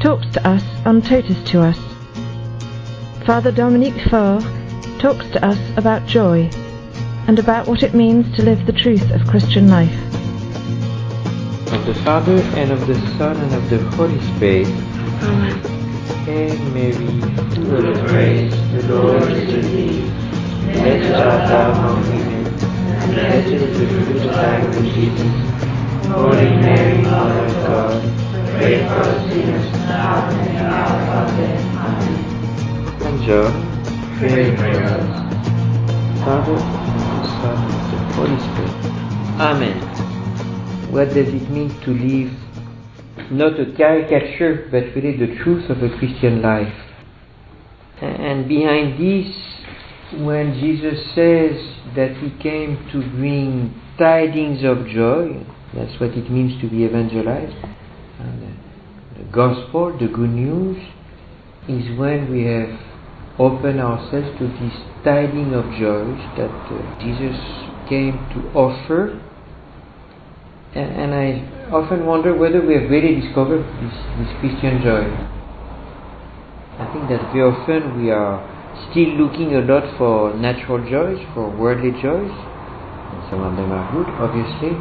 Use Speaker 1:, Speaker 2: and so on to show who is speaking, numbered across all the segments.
Speaker 1: talks to us on Totus to us. Father Dominique Faure talks to us about joy and about what it means to live the truth of Christian life.
Speaker 2: Of the Father, and of the Son, and of the Holy Spirit.
Speaker 3: Amen.
Speaker 2: Hail Mary,
Speaker 3: full of grace, the Lord is with thee. Blessed art thou among women, and blessed is the fruit of thy womb, Jesus. Holy Mary, Mother of God, pray for us now and at the hour of death.
Speaker 2: Son, the Holy Spirit. Amen. What does it mean to live not a caricature, but really the truth of a Christian life? And behind this, when Jesus says that he came to bring tidings of joy, that's what it means to be evangelized. The, gospel, the good news, is when we have opened ourselves to this tiding of joy that uh, Jesus came to offer. And, and I often wonder whether we have really discovered this, this Christian joy. I think that very often we are still looking a lot for natural joys, for worldly joys. And some of them are good, obviously.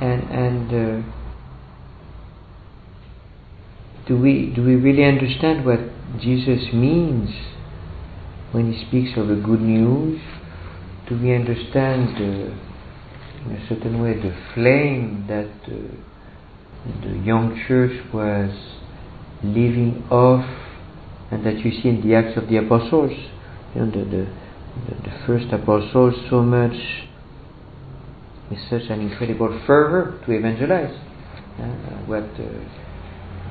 Speaker 2: And and uh, do we do we really understand what Jesus means when he speaks of the good news? Do we understand uh, in a certain way the flame that uh, the young church was living off and that you see in the Acts of the Apostles? You know, the, the, the, the first apostles so much with such an incredible fervor to evangelize. Uh, what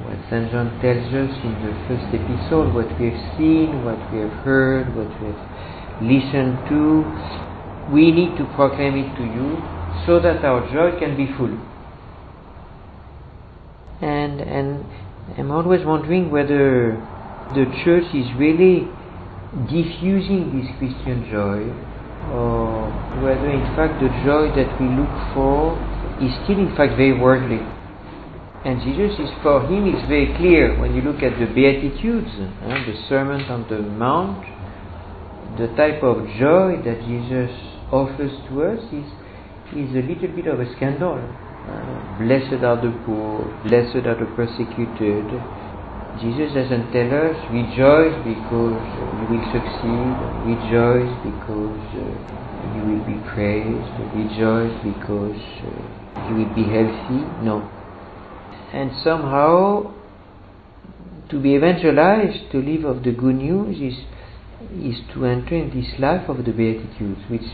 Speaker 2: what St. John tells us in the first epistle, what we have seen, what we have heard, what we have listened to, we need to proclaim it to you so that our joy can be full. And and I'm always wondering whether the church is really diffusing this Christian joy or whether in fact the joy that we look for is still in fact very worldly. And Jesus is for him it's very clear when you look at the Beatitudes, uh, the Sermon on the Mount, the type of joy that Jesus offers to us is, is a little bit of a scandal. Uh, blessed are the poor, blessed are the persecuted. Jesus doesn't tell us rejoice because you will succeed, rejoice because uh, you will be praised, rejoice because uh, you will be healthy. No, and somehow to be evangelized, to live of the good news is is to enter in this life of the Beatitudes, which,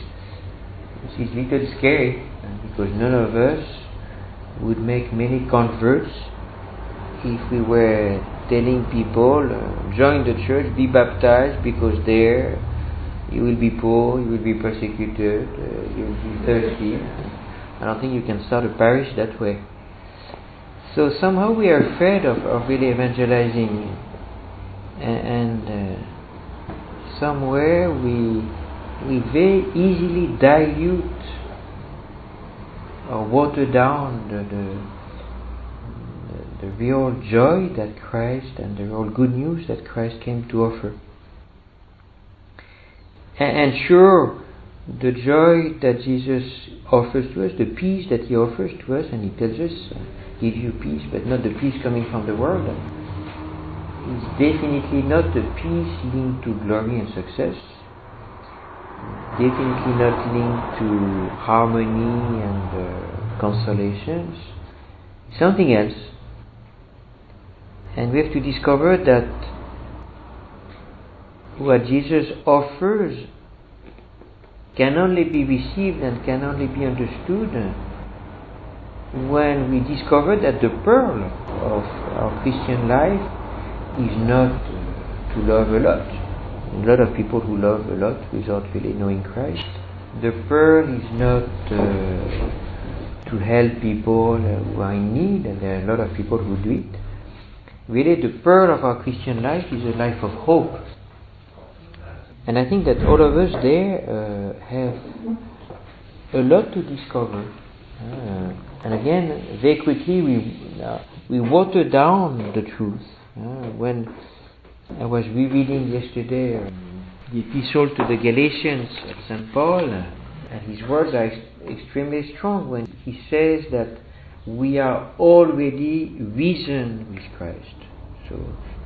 Speaker 2: which is a little scary because none of us would make many converts if we were telling people uh, join the church, be baptized because there you will be poor, you will be persecuted, uh, you will be thirsty. I don't think you can start a parish that way. So somehow we are afraid of, of really evangelizing, and, and uh, somewhere we we very easily dilute or water down the, the, the real joy that Christ and the real good news that Christ came to offer. And, and sure, the joy that Jesus offers to us, the peace that He offers to us, and He tells us, uh, give you peace, but not the peace coming from the world, It's definitely not the peace linked to glory and success, definitely not linked to harmony and uh, consolations, something else. And we have to discover that what Jesus offers can only be received and can only be understood when we discover that the pearl of our Christian life is not to love a lot. A lot of people who love a lot without really knowing Christ. The pearl is not uh, to help people who are in need, and there are a lot of people who do it. Really, the pearl of our Christian life is a life of hope. And I think that all of us there uh, have a lot to discover. Uh, and again, very quickly we uh, we water down the truth. Uh, when I was rereading yesterday um, the epistle to the Galatians of St. Paul, uh, and his words are ex- extremely strong when he says that we are already risen with Christ. So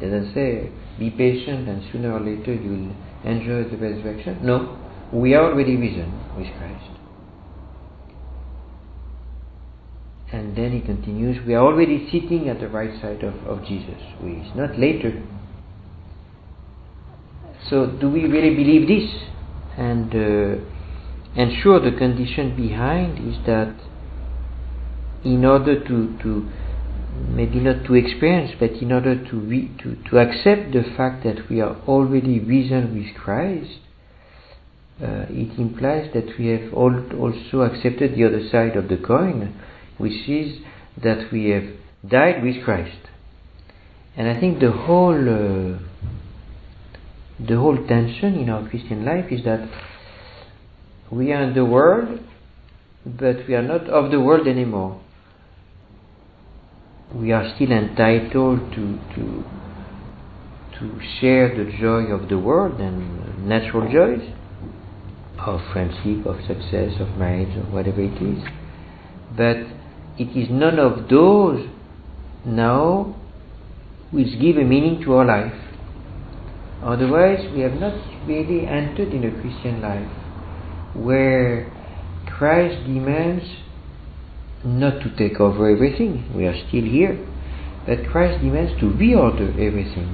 Speaker 2: doesn't say be patient and sooner or later you will enjoy the resurrection. No, we are already risen with Christ. And then he continues, we are already sitting at the right side of, of Jesus. We, it's not later. So do we really believe this? And uh, and sure, the condition behind is that in order to, to maybe not to experience, but in order to, re, to, to accept the fact that we are already risen with Christ, uh, it implies that we have also accepted the other side of the coin, which is that we have died with Christ. And I think the whole uh, the whole tension in our Christian life is that we are in the world, but we are not of the world anymore. We are still entitled to to to share the joy of the world and natural joys of friendship, of success, of marriage, or whatever it is. But it is none of those now which give a meaning to our life. Otherwise, we have not really entered in a Christian life where Christ demands not to take over everything. We are still here. But Christ demands to reorder everything.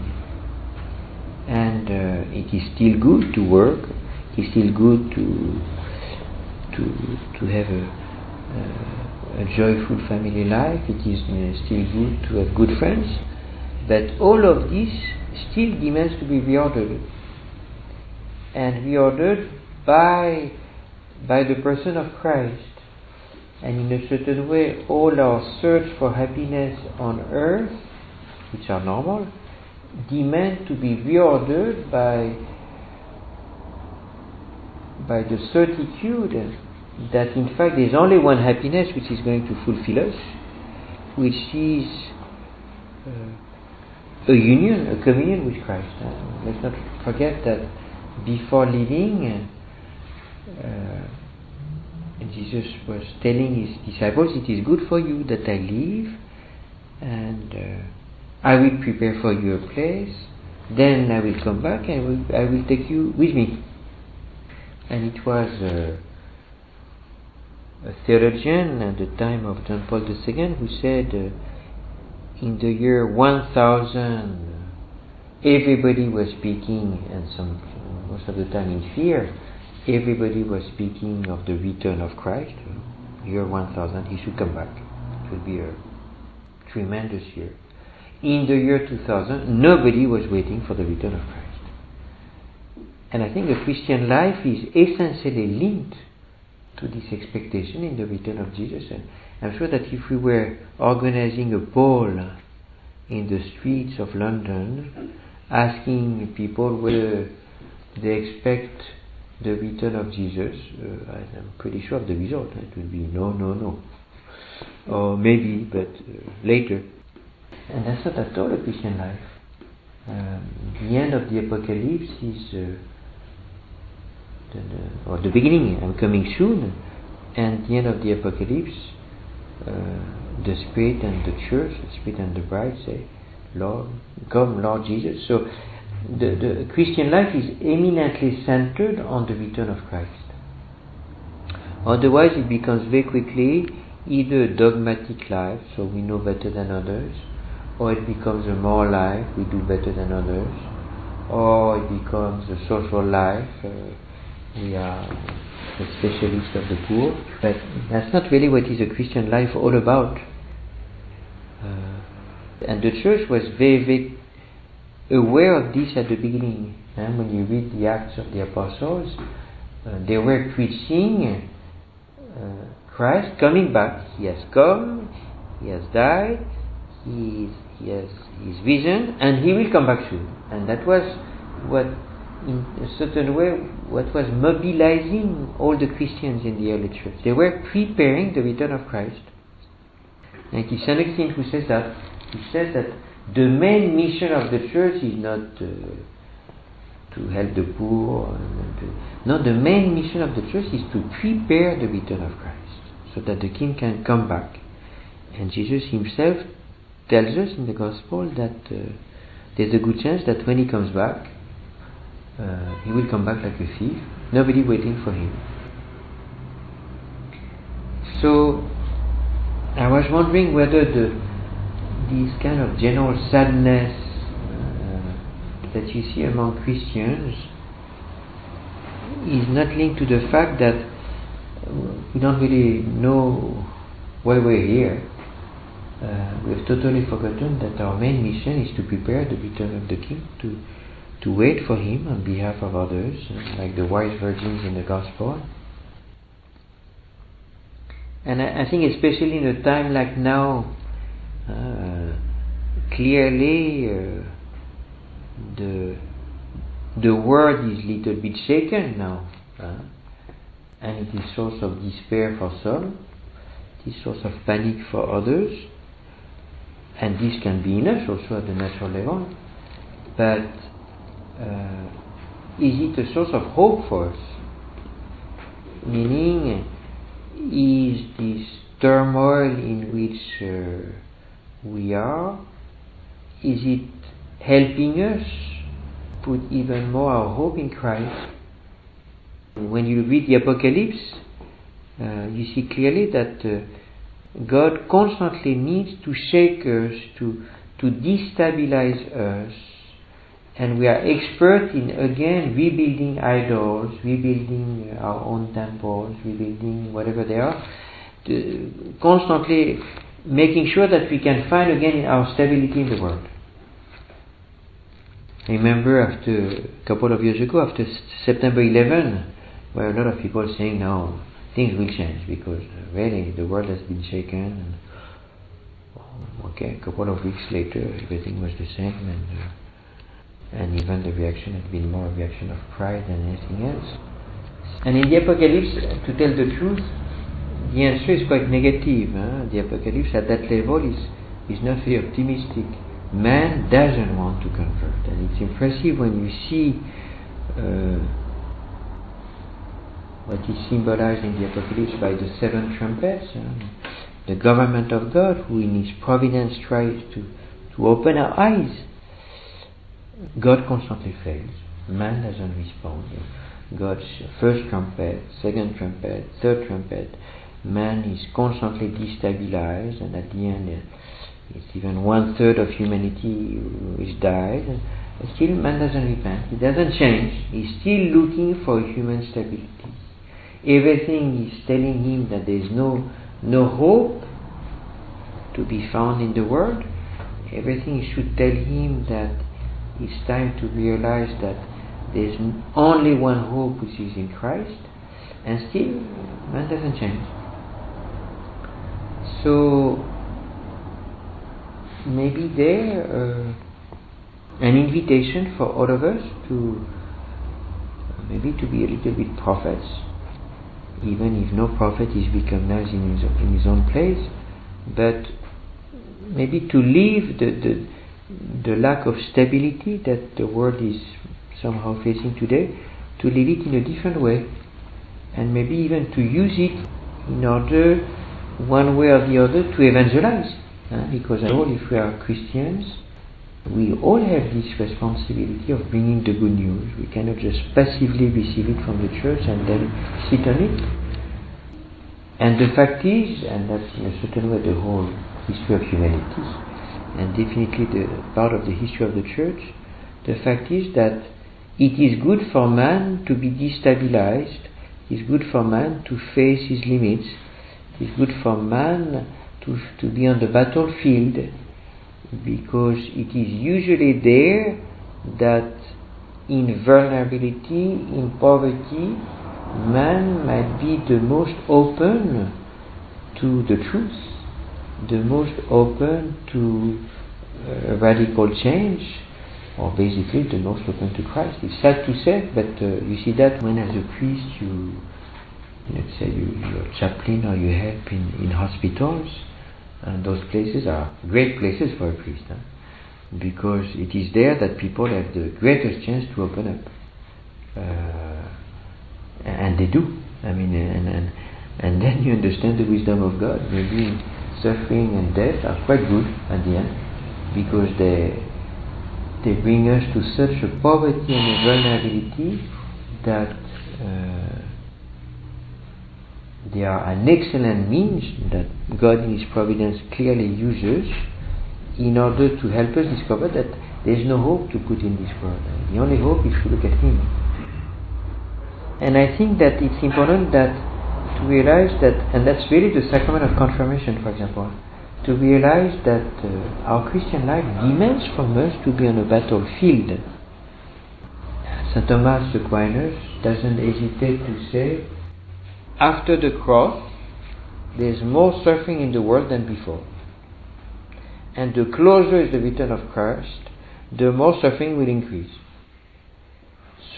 Speaker 2: And uh, it is still good to work. It is still good to to to have a, uh, a joyful family life. It is uh, still good to have good friends. But all of this still demands to be reordered. And reordered by by the person of Christ. And in a certain way, all our search for happiness on earth, which are normal, demand to be reordered by by the certitude that in fact there's only one happiness which is going to fulfill us, which is uh, a union, a communion with Christ. Uh, let's not forget that before leaving, uh, Jesus was telling his disciples, It is good for you that I leave, and uh, I will prepare for you a place. Then I will come back and I will, I will take you with me. And it was uh, a theologian at the time of John Paul II who said, uh, in the year 1000, everybody was speaking, and some most of the time in fear, everybody was speaking of the return of Christ. Year 1000, he should come back. It will be a tremendous year. In the year 2000, nobody was waiting for the return of Christ. And I think the Christian life is essentially linked to this expectation in the return of Jesus. And I'm sure that if we were organizing a poll in the streets of London, asking people whether they expect the return of Jesus, uh, I'm pretty sure of the result. It would be no, no, no. Or maybe, but uh, later. And that's not at all a Christian life. Um, the end of the apocalypse is, uh, the, the, or the beginning, I'm coming soon, and the end of the apocalypse, uh, the Spirit and the church, the Spirit and the bride say, Lord, come, Lord Jesus. So the, the Christian life is eminently centered on the return of Christ. Otherwise, it becomes very quickly either a dogmatic life, so we know better than others, or it becomes a moral life, we do better than others, or it becomes a social life, uh, we are the specialist of the poor. But that's not really what is a Christian life all about. Uh, and the church was very, very aware of this at the beginning. And when you read the Acts of the Apostles, uh, they were preaching uh, Christ coming back. He has come, He has died, He, he has His vision, and He will come back soon. And that was what, in a certain way, what was mobilizing all the Christians in the early church. They were preparing the return of Christ. And it is St. Augustine who says that He says that the main mission of the church is not uh, to help the poor. no, the main mission of the church is to prepare the return of Christ so that the King can come back. And Jesus himself tells us in the Gospel that uh, there's a good chance that when he comes back, uh, he will come back like a thief, nobody waiting for him. So I was wondering whether the this kind of general sadness uh, that you see among Christians is not linked to the fact that we don't really know why we're here. Uh, we have totally forgotten that our main mission is to prepare the return of the King, to to wait for Him on behalf of others, like the wise virgins in the Gospel. And I, think, especially in a time like now, uh, clearly uh, the the world is a little bit shaken now, uh, and it is source of despair for some, it is source of panic for others, and this can be in also at the natural level. But is it a source of hope for us? Meaning, is this turmoil in which uh, we are, is it helping us put even more our hope in Christ? When you read the Apocalypse, uh, you see clearly that uh, God constantly needs to shake us, to, to destabilize us, and we are expert in again rebuilding idols, rebuilding our own temples, rebuilding whatever they are, constantly making sure that we can find again our stability in the world. I remember after a couple of years ago, after September 11, where a lot of people saying now things will change because really the world has been shaken. And, okay, a couple of weeks later, everything was the same, and uh, and even the reaction had been more a reaction of pride than anything else. And in the Apocalypse, to tell the truth, the answer is quite negative. Huh? The Apocalypse at that level is, is not very optimistic. Man doesn't want to convert. And it's impressive when you see uh, what is symbolized in the Apocalypse by the seven trumpets. the government of God, who in His providence tries to, to open our eyes. God constantly fails. Man doesn't respond. God's first trumpet, second trumpet, third trumpet, man is constantly destabilized, and at the end, it's even one third of humanity is died. But still, man doesn't repent. He doesn't change. He's still looking for human stability. Everything is telling him that there is no no hope to be found in the world. Everything should tell him that it's time to realize that there's only one hope, which is in Christ. And still, man doesn't change. So maybe there uh, an invitation for all of us to maybe to be a little bit prophets, even if no prophet is recognized in his, in his own place, but maybe to leave the, the the lack of stability that the world is somehow facing today, to leave it in a different way, and maybe even to use it in order one way or the other to evangelize. Because all, if we are Christians, we all have this responsibility of bringing the good news. We cannot just passively receive it from the church and then sit on it. And the fact is, and that's in a certain way the whole history of humanity, and definitely the part of the history of the church, the fact is that it is good for man to be destabilized, it is good for man to face his limits, it is good for man to, to be on the battlefield because it is usually there that in vulnerability, in poverty, man might be the most open to the truth, the most open to uh, radical change, or basically the most open to Christ. It's sad to say, but uh, you see that when as a priest you let's say you, you're chaplain or you help in, in hospitals, And those places are great places for a priest, huh? because it is there that people have the greatest chance to open up. Uh, and they do. I mean, and, and, and then you understand the wisdom of God. Maybe suffering and death are quite good at the end because they they bring us to such a poverty and a vulnerability that uh, they are an excellent means that God in His providence clearly uses in order to help us discover that there is no hope to put in this world. The only hope is to look at Him. And I think that it's important that to realize that, and that's really the sacrament of confirmation, for example, to realize that uh, our Christian life demands from us to be on a battlefield. St. Thomas Aquinas doesn't hesitate to say, after the cross, there's more suffering in the world than before. And the closer is the return of Christ, the more suffering will increase.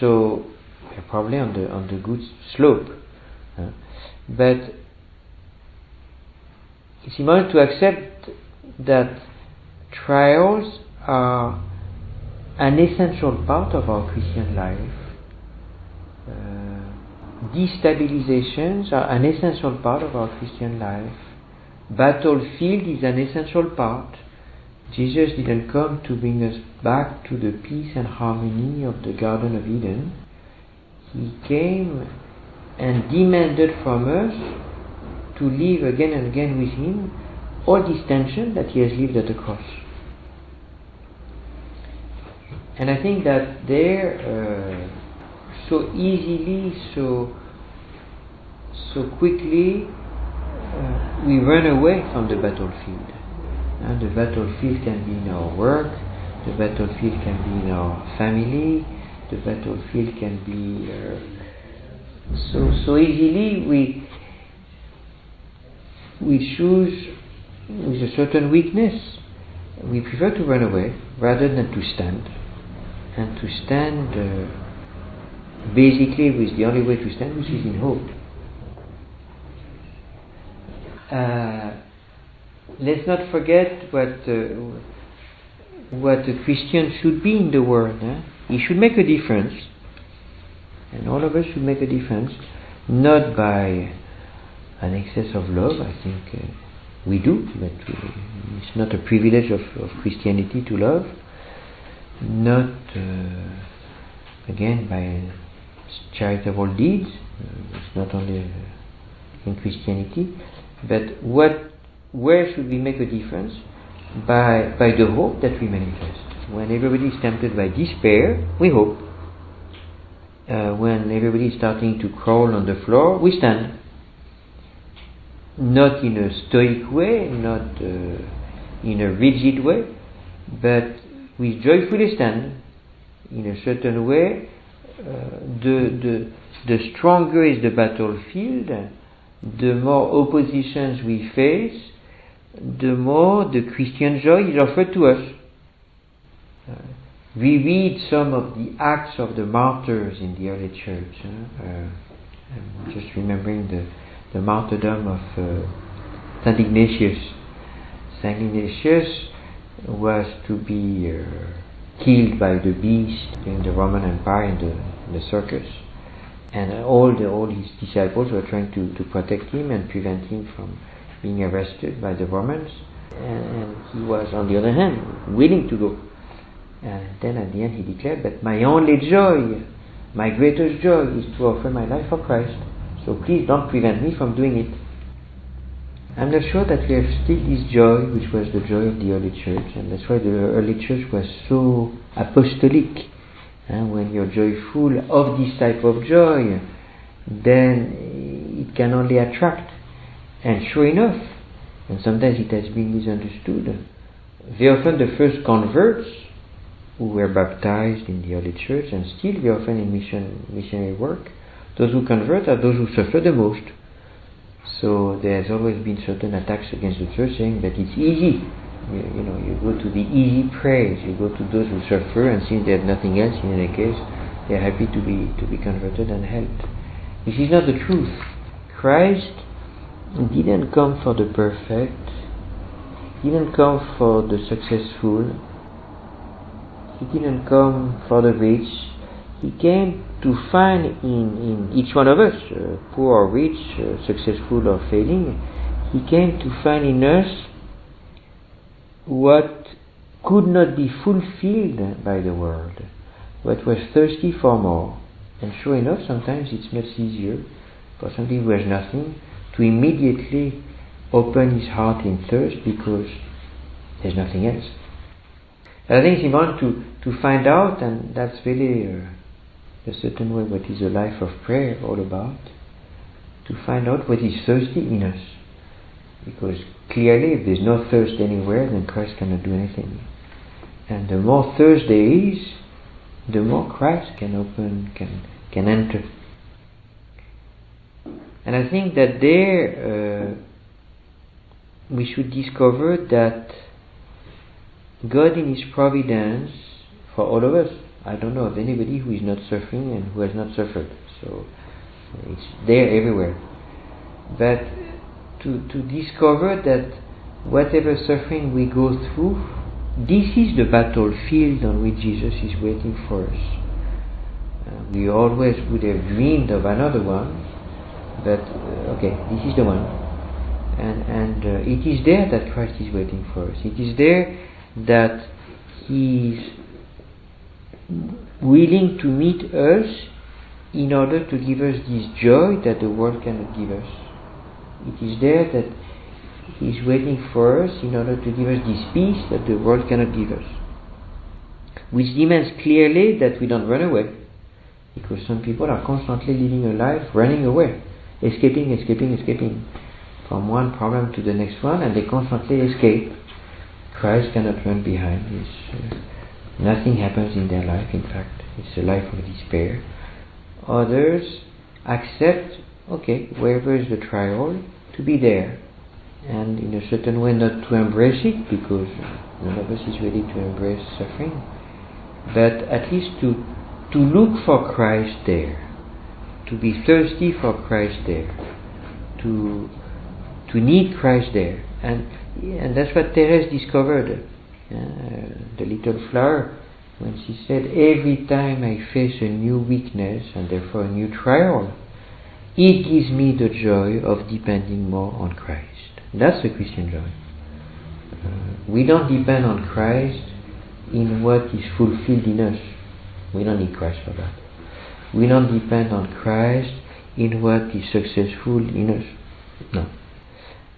Speaker 2: So, we're probably on the, on the good slope. But it's important to accept that trials are an essential part of our Christian life. Uh, destabilizations are an essential part of our Christian life. Battlefield is an essential part. Jesus didn't come to bring us back to the peace and harmony of the Garden of Eden. He came and demanded from us to live again and again with Him all this tension that He has lived at the cross. And I think that there, uh, so easily, so so quickly, uh, we run away from the battlefield. And the battlefield can be in our work, the battlefield can be in our family, the battlefield can be uh, so so easily we we choose with a certain weakness, we prefer to run away rather than to stand. And to stand uh, basically with the only way to stand, which is in hope. Uh, let's not forget what uh, what a Christian should be in the world. Eh? He should make a difference, and all of us should make a difference, not by an excess of love. I think uh, we do, but it's not a privilege of, of, Christianity to love. Not uh, again by charitable deeds. Uh, it's not only uh, in Christianity, but what where should we make a difference? By by the hope that we manifest. When everybody is tempted by despair, we hope. Uh, when everybody is starting to crawl on the floor, we stand not in a stoic way, not uh, in a rigid way, but we joyfully stand in a certain way. Uh, the, the, the stronger is the battlefield, the more oppositions we face, the more the Christian joy is offered to us. Uh, we read some of the acts of the martyrs in the early church. Uh, I'm just remembering the the martyrdom of uh, Saint Ignatius. Saint Ignatius was to be uh, killed by the beast in the Roman Empire in the, in the circus, and all the all his disciples were trying to, to protect him and prevent him from being arrested by the Romans, and he was on the other hand willing to go. And then at the end he declared that my only joy, my greatest joy, is to offer my life for Christ. So please don't prevent me from doing it. I'm not sure that we have still this joy, which was the joy of the early church, and that's why the early church was so apostolic. And when you're joyful of this type of joy, then it can only attract. And sure enough, and sometimes it has been misunderstood, very often the first converts who were baptized in the early church, and still very often in mission, missionary work, those who convert are those who suffer the most. So there's always been certain attacks against the church saying that it's easy. You, you, know, you go to the easy praise, you go to those who suffer, and since they have nothing else, in any case, they're happy to be to be converted and helped. This is not the truth. Christ didn't come for the perfect, didn't come for the successful. He didn't come for the rich. He came to find in, in each one of us, uh, poor or rich, uh, successful or failing, he came to find in us what could not be fulfilled by the world, but was thirsty for more. And sure enough, sometimes it's much easier for somebody who has nothing to immediately open his heart in thirst because there's nothing else. And I think it's important to, to find out, and that's really uh, a certain way what is the life of prayer all about, to find out what is thirsty in us. Because clearly, if there's no thirst anywhere, then Christ cannot do anything. And the more thirst there is, the more Christ can open, can, can enter. And I think that there uh, we should discover that God in His providence for all of us, I don't know of anybody who is not suffering and who has not suffered. So it's there everywhere. But to, to discover that whatever suffering we go through, this is the battlefield on which Jesus is waiting for us. Uh, we always would have dreamed of another one, but uh, okay, this is the one. And, and uh, it is there that Christ is waiting for us. It is there that He is willing to meet us in order to give us this joy that the world cannot give us. It is there that He is waiting for us in order to give us this peace that the world cannot give us. Which demands clearly that we don't run away. Because some people are constantly living a life running away, escaping, escaping, escaping from one problem to the next one, and they constantly escape. Christ cannot run behind this. Uh, Nothing happens in their life, in fact. It's a life of despair. Others accept, okay, wherever is the trial, to be there. And in a certain way, not to embrace it, because none of us is ready to embrace suffering, but at least to, to look for Christ there, to be thirsty for Christ there, to, to need Christ there. And, and that's what Therese discovered. Uh, the little flower, when she said, Every time I face a new weakness and therefore a new trial, it gives me the joy of depending more on Christ. That's the Christian joy. Uh, we don't depend on Christ in what is fulfilled in us. We don't need Christ for that. We don't depend on Christ in what is successful in us. No.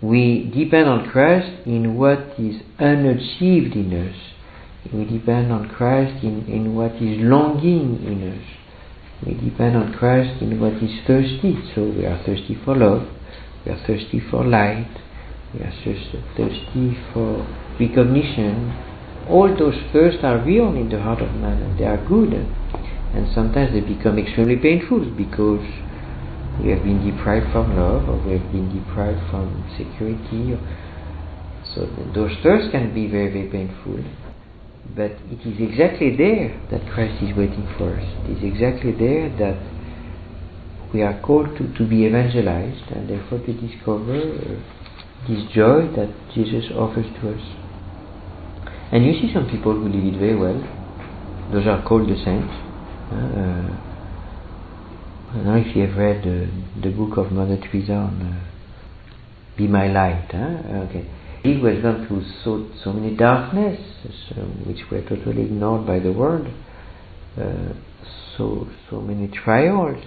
Speaker 2: We depend on Christ in what is unachieved in us. We depend on Christ in, in what is longing in us. We depend on Christ in what is thirsty. So we are thirsty for love, we are thirsty for light, we are thirsty for recognition. All those thirsts are real in the heart of man and they are good. And sometimes they become extremely painful because we have been deprived from love or we have been deprived from security. So those thirsts can be very, very painful. But it is exactly there that Christ is waiting for us. It is exactly there that we are called to, to be evangelized and therefore to discover uh, this joy that Jesus offers to us. And you see some people who live it very well. Those are called the saints. Uh, I don't know if you have read the, the book of Mother Teresa on uh, Be My Light. Huh? Okay. He was gone through so, so many darkness, so, which were totally ignored by the world, uh, so, so many trials,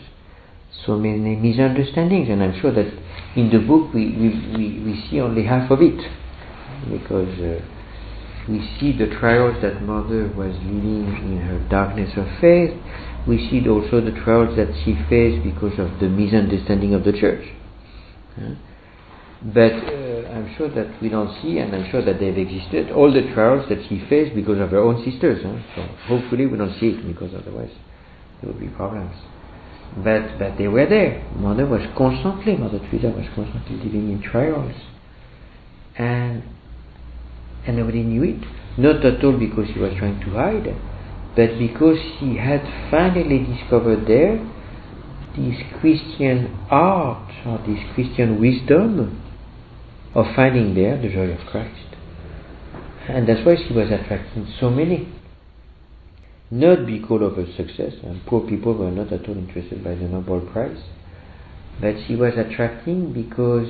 Speaker 2: so many misunderstandings, and I'm sure that in the book we, we, we, we see only half of it, because uh, we see the trials that Mother was living in her darkness of faith, we see also the trials that she faced because of the misunderstanding of the church. But uh, I'm sure that we don't see, and I'm sure that they've existed, all the trials that she faced because of her own sisters. Huh? So hopefully we don't see it, because otherwise there would be problems. But but they were there. Mother was constantly, Mother Teresa was constantly living in trials, and and nobody knew it. Not at all because she was trying to hide, but because he had finally discovered there this Christian art or this Christian wisdom of finding there the joy of Christ. And that's why she was attracting so many. Not because of her success, and poor people were not at all interested by the Nobel Prize, but she was attracting because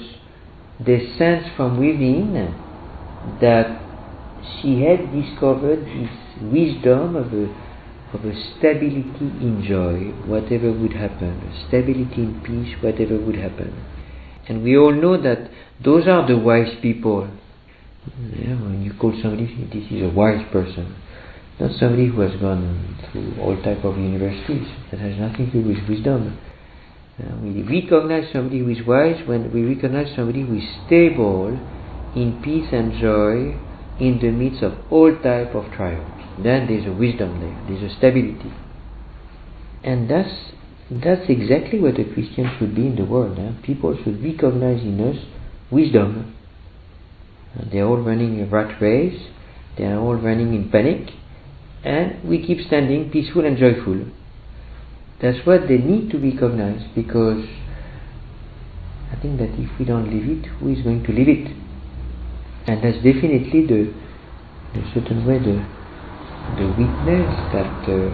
Speaker 2: they sense from within that she had discovered this wisdom of a, of a stability in joy, whatever would happen, stability in peace, whatever would happen. And we all know that those are the wise people. Yeah, when you call somebody, this is a wise person, not somebody who has gone through all type of universities. That has nothing to do with wisdom. Uh, we recognize somebody who is wise when we recognize somebody who is stable in peace and joy in the midst of all type of trials. Then there's a wisdom there, there's a stability. And that's that's exactly what a Christian should be in the world. Eh? People should recognize in us wisdom. they're all running a rat race, they are all running in panic, and we keep standing peaceful and joyful. That's what they need to recognize because I think that if we don't live it, who is going to live it? And that's definitely the, the certain way the, the witness that uh,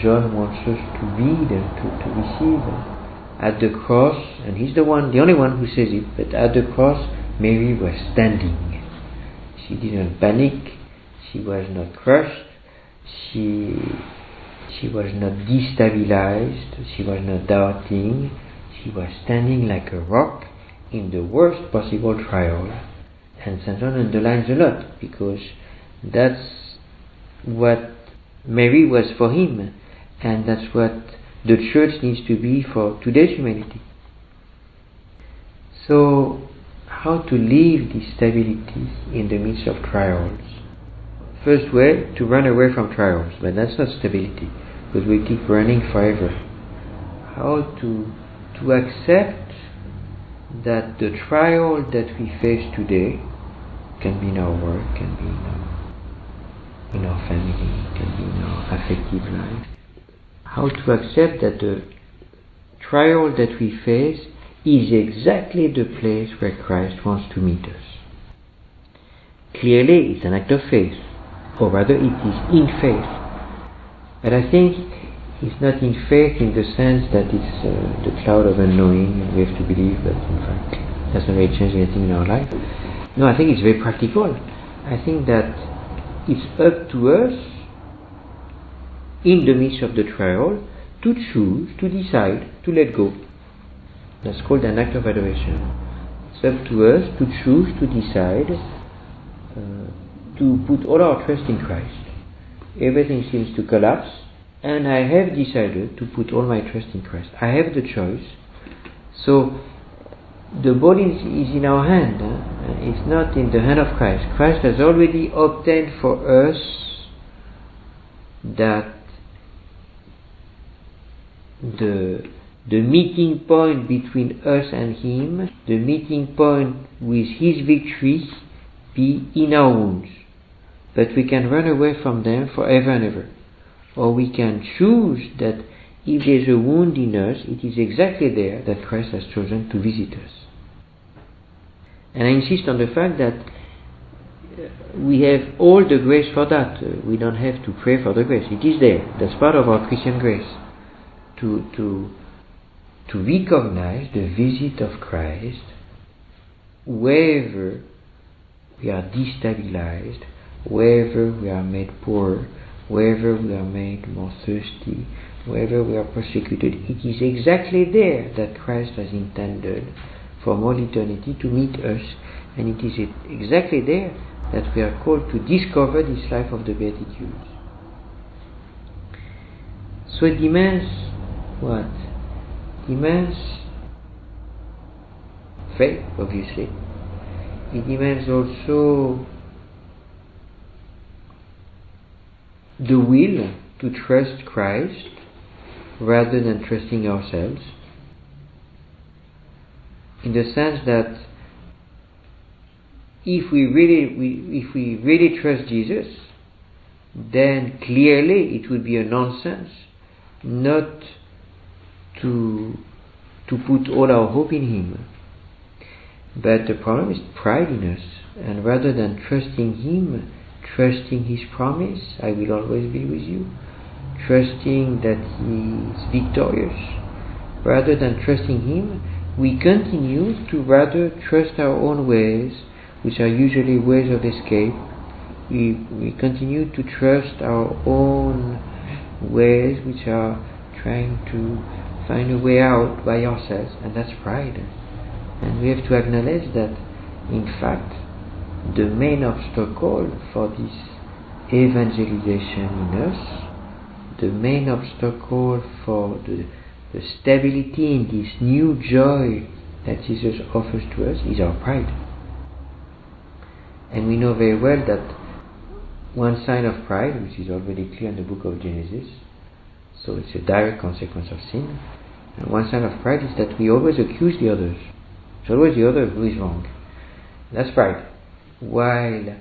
Speaker 2: John wants us to read and to, to receive. At the cross, and he's the one, the only one who says it, but at the cross, Mary was standing. She didn't panic, she was not crushed, she she was not destabilized, she was not doubting, she was standing like a rock in the worst possible trial. And. John underlines a lot because that's what Mary was for him, and that's what the church needs to be for today's humanity. So, how to live this stability in the midst of trials? First way, to run away from trials, but that's not stability, because we keep running forever. How to to accept that the trial that we face today can be no work, can be no, in our family, can be no affective life. How to accept that the trial that we face is exactly the place where Christ wants to meet us. Clearly, it's an act of faith, or rather, it is in faith. But I think it's not in faith in the sense that it's uh, the cloud of unknowing we have to believe that in fact it doesn't really change anything in our life. No, I think it's very practical. I think that it's up to us in the midst of the trial to choose, to decide, to let go. That's called an act of adoration. It's up to us to choose, to decide, uh, to put all our trust in Christ. Everything seems to collapse, and I have decided to put all my trust in Christ. I have the choice. So the body is in our hand. Uh, it's not in the hand of Christ. Christ has already obtained for us that the the meeting point between us and Him, the meeting point with His victory, be in our wounds. But we can run away from them forever and ever. Or we can choose that if there's a wound in us, it is exactly there that Christ has chosen to visit us. And I insist on the fact that uh, we have all the grace for that. Uh, we don't have to pray for the grace. It is there. That's part of our Christian grace. To, to, to recognize the visit of Christ wherever we are destabilized, wherever we are made poor, wherever we are made more thirsty, wherever we are persecuted. It is exactly there that Christ has intended from all eternity to meet us, and it is exactly there that we are called to discover this life of the Beatitudes. So it demands what? Demands faith, obviously. It demands also the will to trust Christ rather than trusting ourselves in the sense that if we really we, if we really trust Jesus, then clearly it would be a nonsense not to to put all our hope in Him. But the problem is pride in us. and rather than trusting Him, trusting His promise, I will always be with you, trusting that He is victorious, rather than trusting Him, we continue to rather trust our own ways, which are usually ways of escape. We, we continue to trust our own ways, which are trying to find a way out by ourselves, and that's pride. And we have to acknowledge that, in fact, the main obstacle for this evangelization in us, the main obstacle for the, the stability in this new joy that Jesus offers to us is our pride. And we know very well that one sign of pride, which is already clear in the book of Genesis, so it's a direct consequence of sin. And one sign of pride is that we always accuse the others. It's always the other who is wrong. That's pride. While,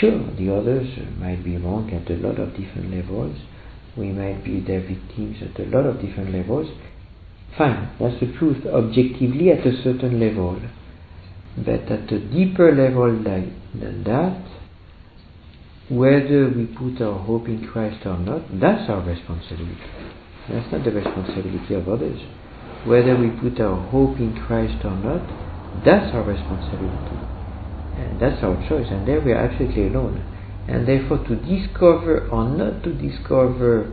Speaker 2: sure, the others might be wrong at a lot of different levels. We might be their victims at a lot of different levels. Fine, that's the truth, objectively at a certain level. But at a deeper level than, than that, whether we put our hope in Christ or not, that's our responsibility. That's not the responsibility of others. Whether we put our hope in Christ or not, that's our responsibility. And that's our choice. And there we are absolutely alone. And therefore, to discover or not to discover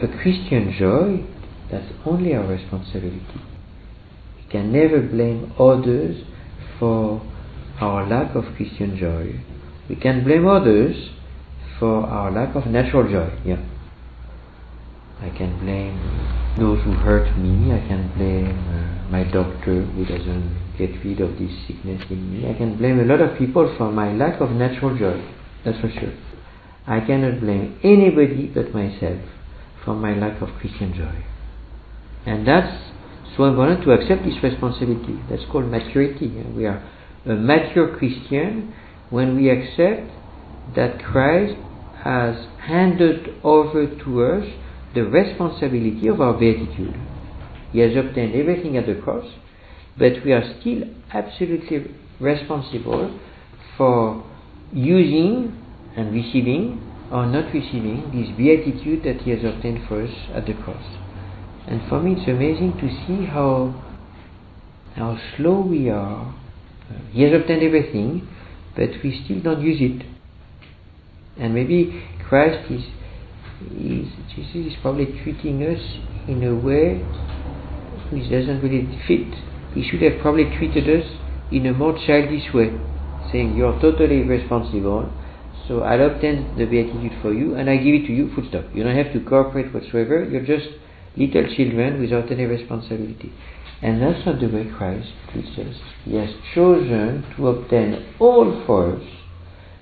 Speaker 2: a Christian joy, that's only our responsibility. We can never blame others for our lack of Christian joy. We can blame others for our lack of natural joy. Yeah. I can blame those who hurt me. I can blame uh, my doctor who doesn't get rid of this sickness in me. I can blame a lot of people for my lack of natural joy. That's for sure. I cannot blame anybody but myself for my lack of Christian joy. And that's so important to accept this responsibility. That's called maturity. We are a mature Christian when we accept that Christ has handed over to us the responsibility of our beatitude. He has obtained everything at the cross, but we are still absolutely responsible for using and receiving or not receiving this beatitude that He has obtained for us at the cross. And for me, it's amazing to see how how slow we are. He has obtained everything, but we still don't use it. And maybe Christ is, is Jesus is probably treating us in a way which doesn't really fit. He should have probably treated us in a more childish way, saying, You're totally responsible, so I'll obtain the beatitude for you and I give it to you, full stop. You don't have to cooperate whatsoever, you're just little children without any responsibility. And that's not the way Christ treats us. He has chosen to obtain all for us,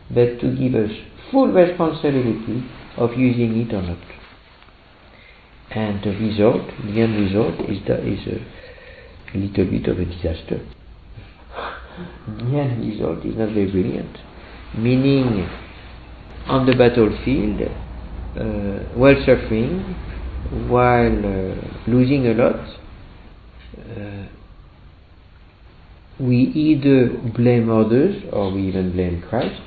Speaker 2: but to give us full responsibility of using it or not. And the result, the end result, is, the, is a little bit of a disaster. Result is not very brilliant. Meaning, on the battlefield, uh, while suffering, while uh, losing a lot, uh, we either blame others or we even blame Christ,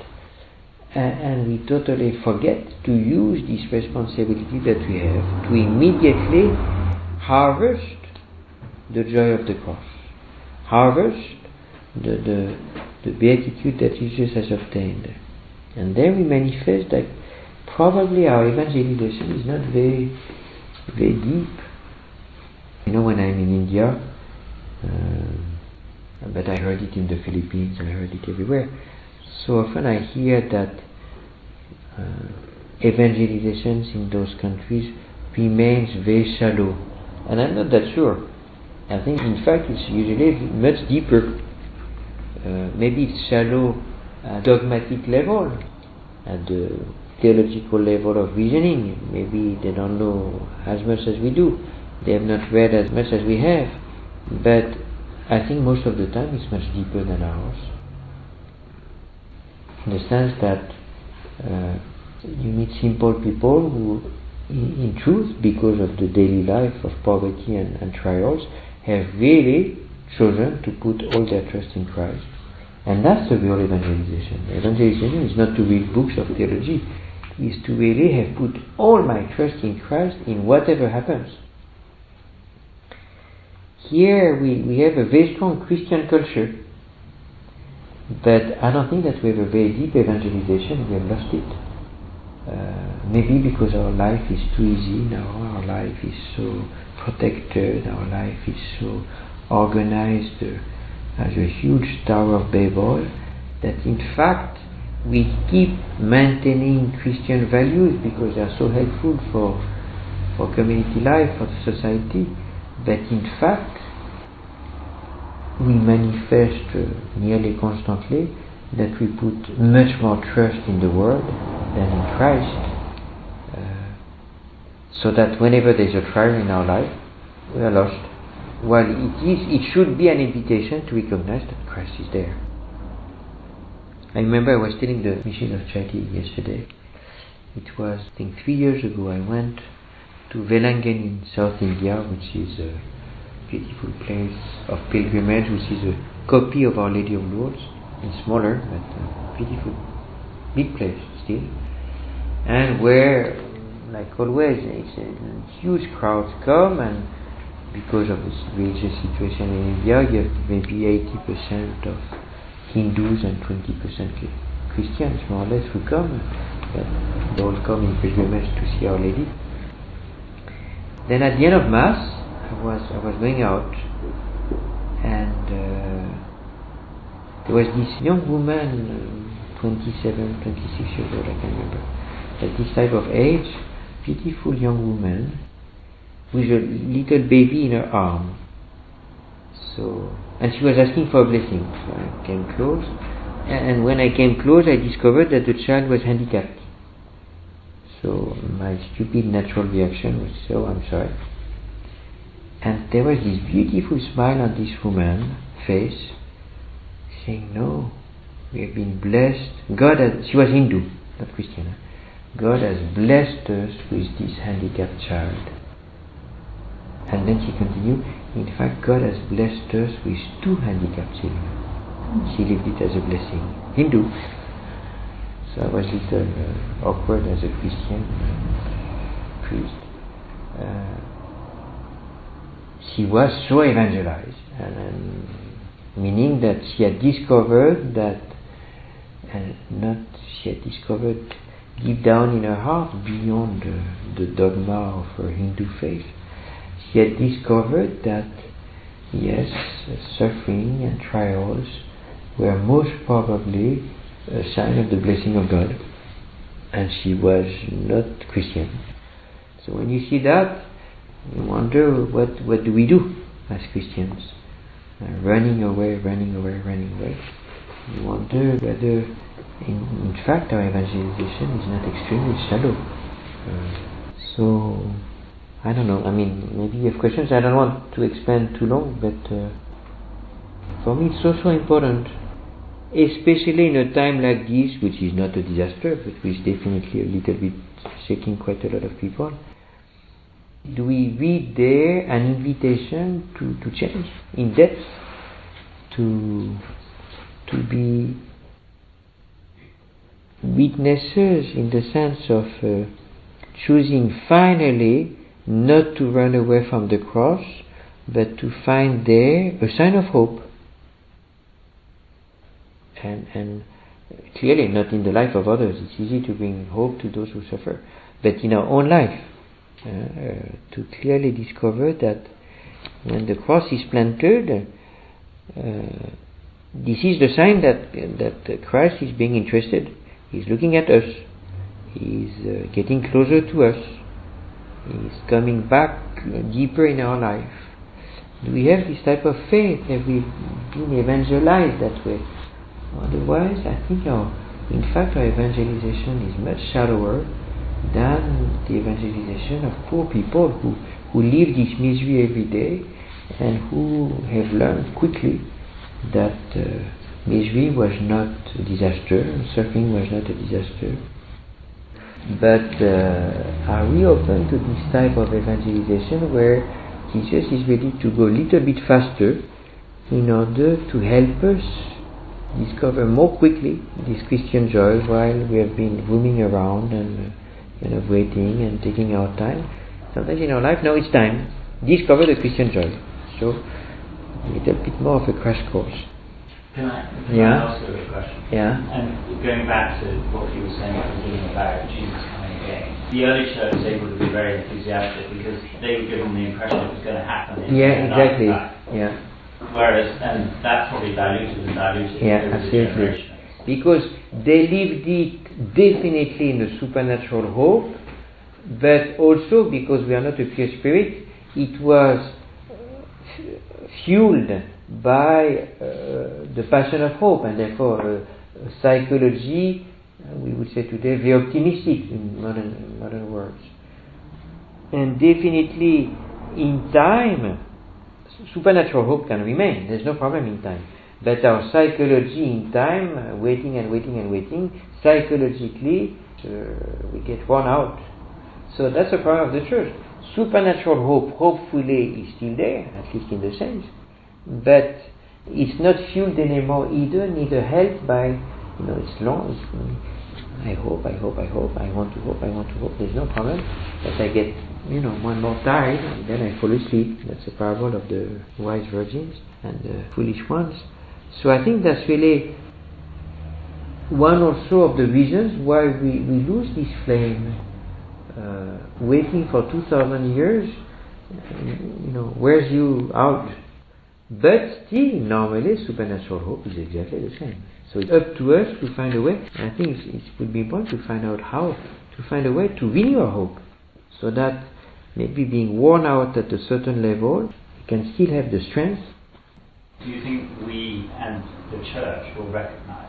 Speaker 2: and, and, we totally forget to use this responsibility that we have to immediately harvest the joy of the cross, harvest the, the, the beatitude that Jesus has obtained. And there we manifest that probably our evangelization is not very, very deep. You know, when I'm in India, uh, but I heard it in the Philippines, I heard it everywhere. So often I hear that uh, evangelizations in those countries remains very shallow, and I'm not that sure. I think, in fact, it's usually much deeper. Uh, maybe it's shallow at dogmatic level, at the theological level of reasoning. Maybe they don't know as much as we do. They have not read as much as we have. But I think most of the time it's much deeper than ours. In the sense that uh, you meet simple people who, in, in, truth, because of the daily life of poverty and, and trials, have really chosen to put all their trust in Christ And that's the real evangelization. Evangelization is not to read books of theology, is to really have put all my trust in Christ in whatever happens. Here we, we have a very strong Christian culture, but I don't think that we have a very deep evangelization. We have lost it. Uh, maybe because our life is too easy now, our life is so protected, our life is so organized. Uh, as a huge Tower of Babel, that in fact we keep maintaining Christian values because they are so helpful for, for community life, for the society, that in fact we manifest uh, nearly constantly that we put much more trust in the world than in Christ. Uh, so that whenever there's a trial in our life, we are lost well, it is, it should be an invitation to recognize that Christ is there. I remember I was telling the mission of charity yesterday. It was, I think, three years ago. I went to Velankanni in South India, which is a beautiful place of pilgrimage, which is a copy of Our Lady of Lourdes, and smaller, but beautiful, big place still, and where, like always, it's a huge crowds come and because of this religious situation in India, you have maybe 80% of Hindus and 20% Christians, more or less, who come. They all come in pilgrimage to see Our Lady. Then at the end of Mass, I was I was going out, and uh, there was this young woman, uh, 27, 26 years old, I can remember, at this type of age, beautiful young woman, with a little baby in her arm. So, and she was asking for a blessing. So I came close, and when I came close, I discovered that the child was handicapped. So my stupid natural reaction was, "So I'm sorry." And there was this beautiful smile on this woman's face, saying, "No, we have been blessed. God has." She was Hindu, not Christian. God has blessed us with this handicapped child. And then she continued, in fact, God has blessed us with two handicapped children. She lived it as a blessing. Hindu. So I was a little uh, awkward as a Christian uh, priest. Uh, she was so evangelized, and, and, meaning that she had discovered that, and not she had discovered deep down in her heart, beyond the dogma of her Hindu faith, he had discovered that, yes, suffering and trials were most probably a sign of the blessing of God, and she was not Christian. So when you see that, you wonder what, what do we do as Christians? Uh, running away, running away, running away. You wonder whether, in, in fact, our evangelization is not extremely shallow. Uh, so I don't know. I mean, maybe you have questions. I don't want to expand too long, but uh, for me it's also important, especially in a time like this, which is not a disaster, but which definitely a little bit shaking quite a lot of people. Do we read there an invitation to, to change in depth, to to be witnesses in the sense of uh, choosing finally not to run away from the cross, but to find there a sign of hope. And, and clearly not in the life of others. It's easy to bring hope to those who suffer, but in our own life, uh, uh, to clearly discover that when the cross is planted, uh, this is the sign that that Christ is being interested. He's looking at us. He's uh, getting closer to us is coming back deeper in our life. Do we have this type of faith? Have we been evangelized that way? Otherwise, I think our, in fact, our evangelization is much shallower than the evangelization of poor people who, who live this misery every day and who have learned quickly that uh, misery was not a disaster, suffering was not a disaster, but uh, are we open to this type of evangelization where Jesus is ready to go a little bit faster in order to help us discover more quickly this Christian joy while we have been roaming around and uh, kind of waiting and taking our time. Sometimes in our life, now it's time. Discover the Christian joy. So, a little bit more of a crash course.
Speaker 4: Can I, can
Speaker 2: Yeah.
Speaker 4: I ask you a question?
Speaker 2: Yeah?
Speaker 4: And going back to what you were saying at the beginning about Jesus coming again, the early church was able to be very enthusiastic because they were given the impression it was going to happen. In
Speaker 2: Yeah, exactly. Yeah.
Speaker 4: Whereas, and that probably diluted and diluted
Speaker 2: Yeah, absolutely. Because they lived it definitely in a supernatural hope, but also because we are not a pure spirit, it was fueled by uh, the passion of hope and therefore uh, psychology, uh, we would say today, very optimistic in modern, modern words. And definitely in time, supernatural hope can remain. There's no problem in time. But our psychology in time, waiting and waiting and waiting, psychologically, uh, we get worn out. So that's the problem of the church. Supernatural hope, hopefully, is still there, at least in the sense. But it's not fueled anymore either, neither helped by, you know, it's long. It's, I hope, I hope, I hope, I want to hope, I want to hope. There's no problem. But I get, you know, and more tired, and then I fall asleep. That's the parable of the wise virgins and the foolish ones. So I think that's really one or also of the reasons why we, we lose this flame. Uh, waiting for 2000 years, you know, wears you out. But still, normally, supernatural hope is exactly the same. So it's up to us to find a way. And I think it would be important to find out how to find a way to win your hope, so that maybe being worn out at a certain level, you can still have the strength.
Speaker 4: Do you think we and the church will recognize?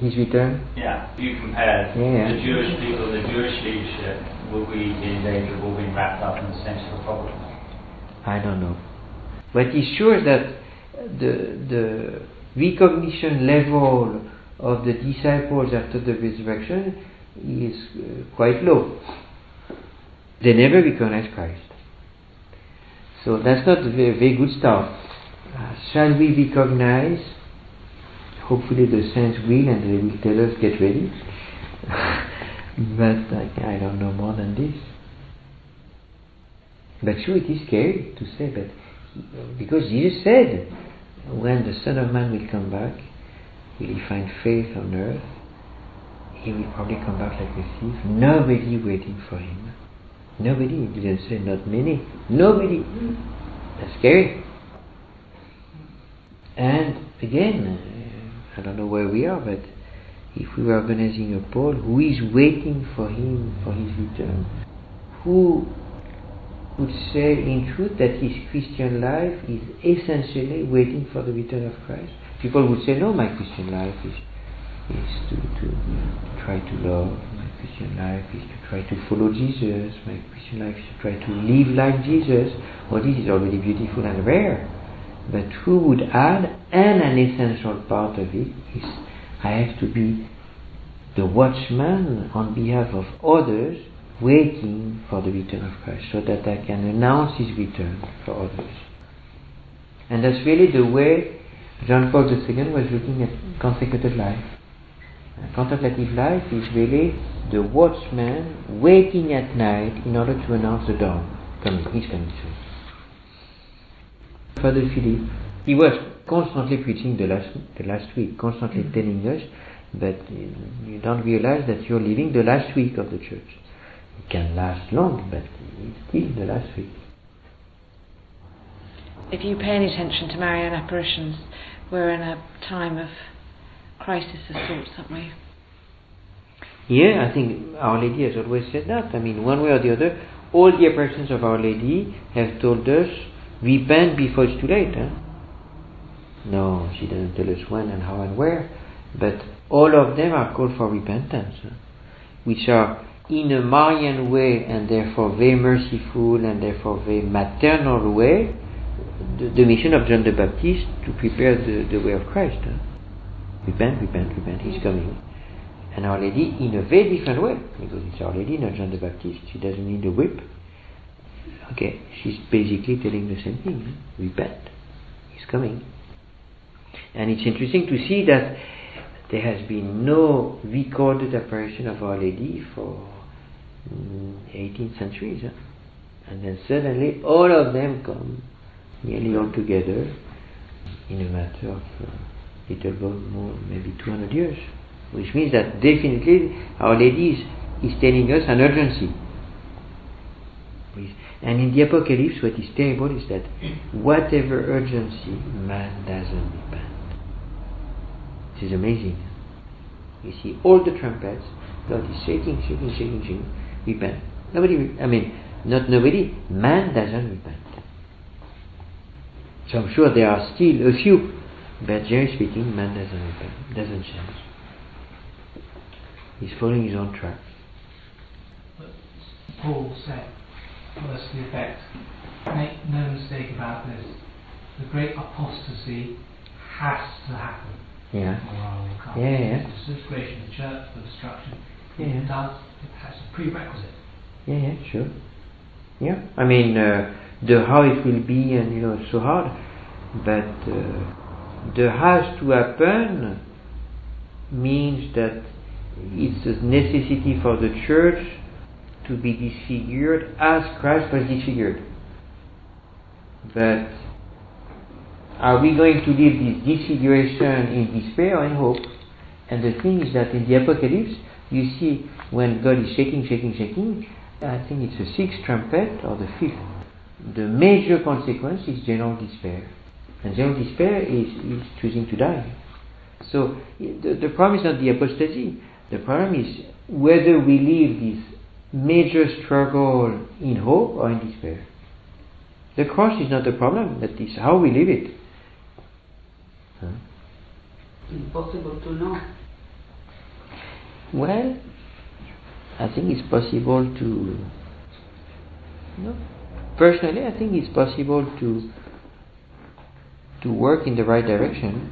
Speaker 2: His return.
Speaker 4: Yeah, you compare
Speaker 2: Yeah.
Speaker 4: the Jewish people, the Jewish leadership, will we be in danger of all being wrapped up in the sort of problem?
Speaker 2: I don't know. But it's sure that the, the recognition level of the disciples after the resurrection is uh, quite low. They never recognize Christ. So that's not a very, very good start. Uh, shall we recognize? Hopefully the saints will and they will tell us get ready. but I, don't know more than this. But sure, it is scary to say, but because Jesus said, when the Son of Man will come back, will he find faith on earth? He will probably come back like a thief. Nobody waiting for him. Nobody. He didn't say not many. Nobody. That's scary. And again, I don't know where we are, but if we were organizing a poll, who is waiting for him for his return? Who would say in truth that his Christian life is essentially waiting for the return of Christ. People would say, no, my Christian life is, is to, to try to love, my Christian life is to try to follow Jesus, my Christian life is to try to live like Jesus. Well, this is already beautiful and rare. But who would add, and an essential part of it is, I have to be the watchman on behalf of others waiting for the return of Christ so that I can announce his return for others. And that's really the way John Paul II was looking at consecrated life. Contemplative life is really the watchman waiting at night in order to announce the dawn. Coming, he's coming soon. Father Philip, he was constantly preaching the last, the last week, constantly mm. telling us that you don't realize that you're living the last week of the church. Can last long, but it's still the last week.
Speaker 1: If you pay any attention to Marian apparitions, we're in a time of crisis of sorts, aren't we?
Speaker 2: Yeah, I think Our Lady has always said that. I mean, one way or the other, all the apparitions of Our Lady have told us, repent before it's too late. Huh? No, she doesn't tell us when and how and where, but all of them are called for repentance, huh? which are in a Marian way and therefore very merciful and therefore very maternal way, the, the mission of John the Baptist to prepare the, the way of Christ. Huh? Repent, repent, repent, he's mm-hmm. coming. And Our Lady in a very different way, because it's Our Lady, not John the Baptist. She doesn't need a whip. Okay, she's basically telling the same thing. Huh? Repent, he's coming. And it's interesting to see that there has been no recorded apparition of Our Lady for mm, 18 centuries. And then suddenly all of them come nearly all together in a matter of uh, little more, maybe 200 years. Which means that definitely Our Lady is, is telling us an urgency. And in the Apocalypse, what is terrible is that whatever urgency, man doesn't repent. This is amazing. You see all the trumpets, God is shaking, shaking, shaking, shaking. Repent. Nobody, I mean, not nobody, man doesn't repent. So I'm sure there are still a few, but generally speaking, man doesn't repent, doesn't change. He's following his own track.
Speaker 5: But Paul said, well, that's the effect. Make no mistake about this. The great apostasy has to happen.
Speaker 2: Yeah. Yeah, yeah.
Speaker 5: The disintegration of the church, the destruction.
Speaker 2: Yeah.
Speaker 5: It has a prerequisite.
Speaker 2: Yeah, yeah, sure. Yeah, I mean, uh, the how it will be, and you know, it's so hard, but uh, the has to happen means that it's a necessity for the church to be disfigured as Christ was disfigured. But are we going to leave this disfiguration in despair or in hope? And the thing is that in the Apocalypse, you see when God is shaking, shaking, shaking, I think it's the sixth trumpet or the fifth. The major consequence is general despair. And general despair is, is choosing to die. So the, the problem is not the apostasy. The problem is whether we leave this major struggle in hope or in despair. The cross is not the problem, that is how we live it. Huh?
Speaker 6: Impossible to know.
Speaker 2: Well, I think it's possible to. No, personally, I think it's possible to to work in the right direction.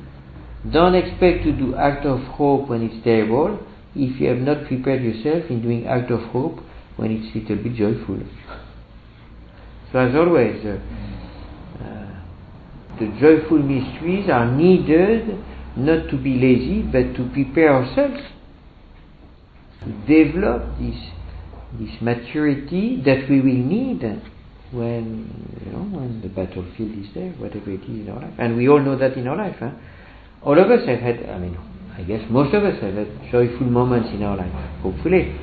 Speaker 2: Don't expect to do act of hope when it's terrible if you have not prepared yourself in doing act of hope when it's little bit joyful. So as always, uh, uh, the joyful mysteries are needed not to be lazy but to prepare ourselves develop this this maturity that we will need when you know when the battlefield is there, whatever it is in our life. And we all know that in our life. Huh? All of us have had I mean I guess most of us have had joyful moments in our life, hopefully.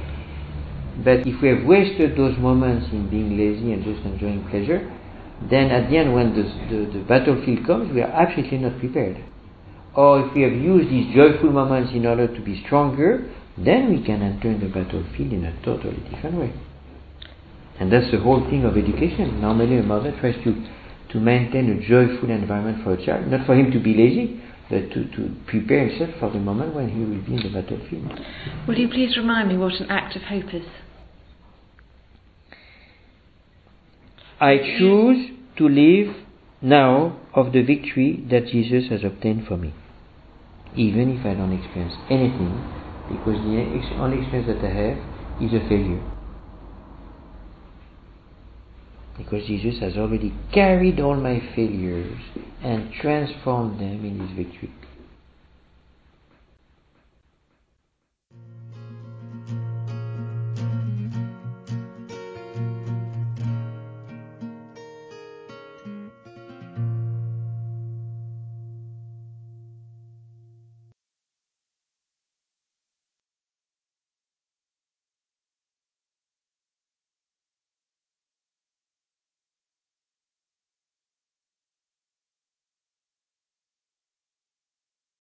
Speaker 2: But if we have wasted those moments in being lazy and just enjoying pleasure, then at the end when the, the, the battlefield comes, we are absolutely not prepared. Or if we have used these joyful moments in order to be stronger, then we can enter in the battlefield in a totally different way. And that's the whole thing of education. Normally a mother tries to, to maintain a joyful environment for a child, not for him to be lazy, but to, to prepare himself for the moment when he will be in the battlefield.
Speaker 1: Will you please remind me what an act of hope is?
Speaker 2: I choose to live now of the victory that Jesus has obtained for me, even if I don't experience anything, because the only experience that I have is a failure. Because Jesus has already carried all my failures and transformed them in his victory.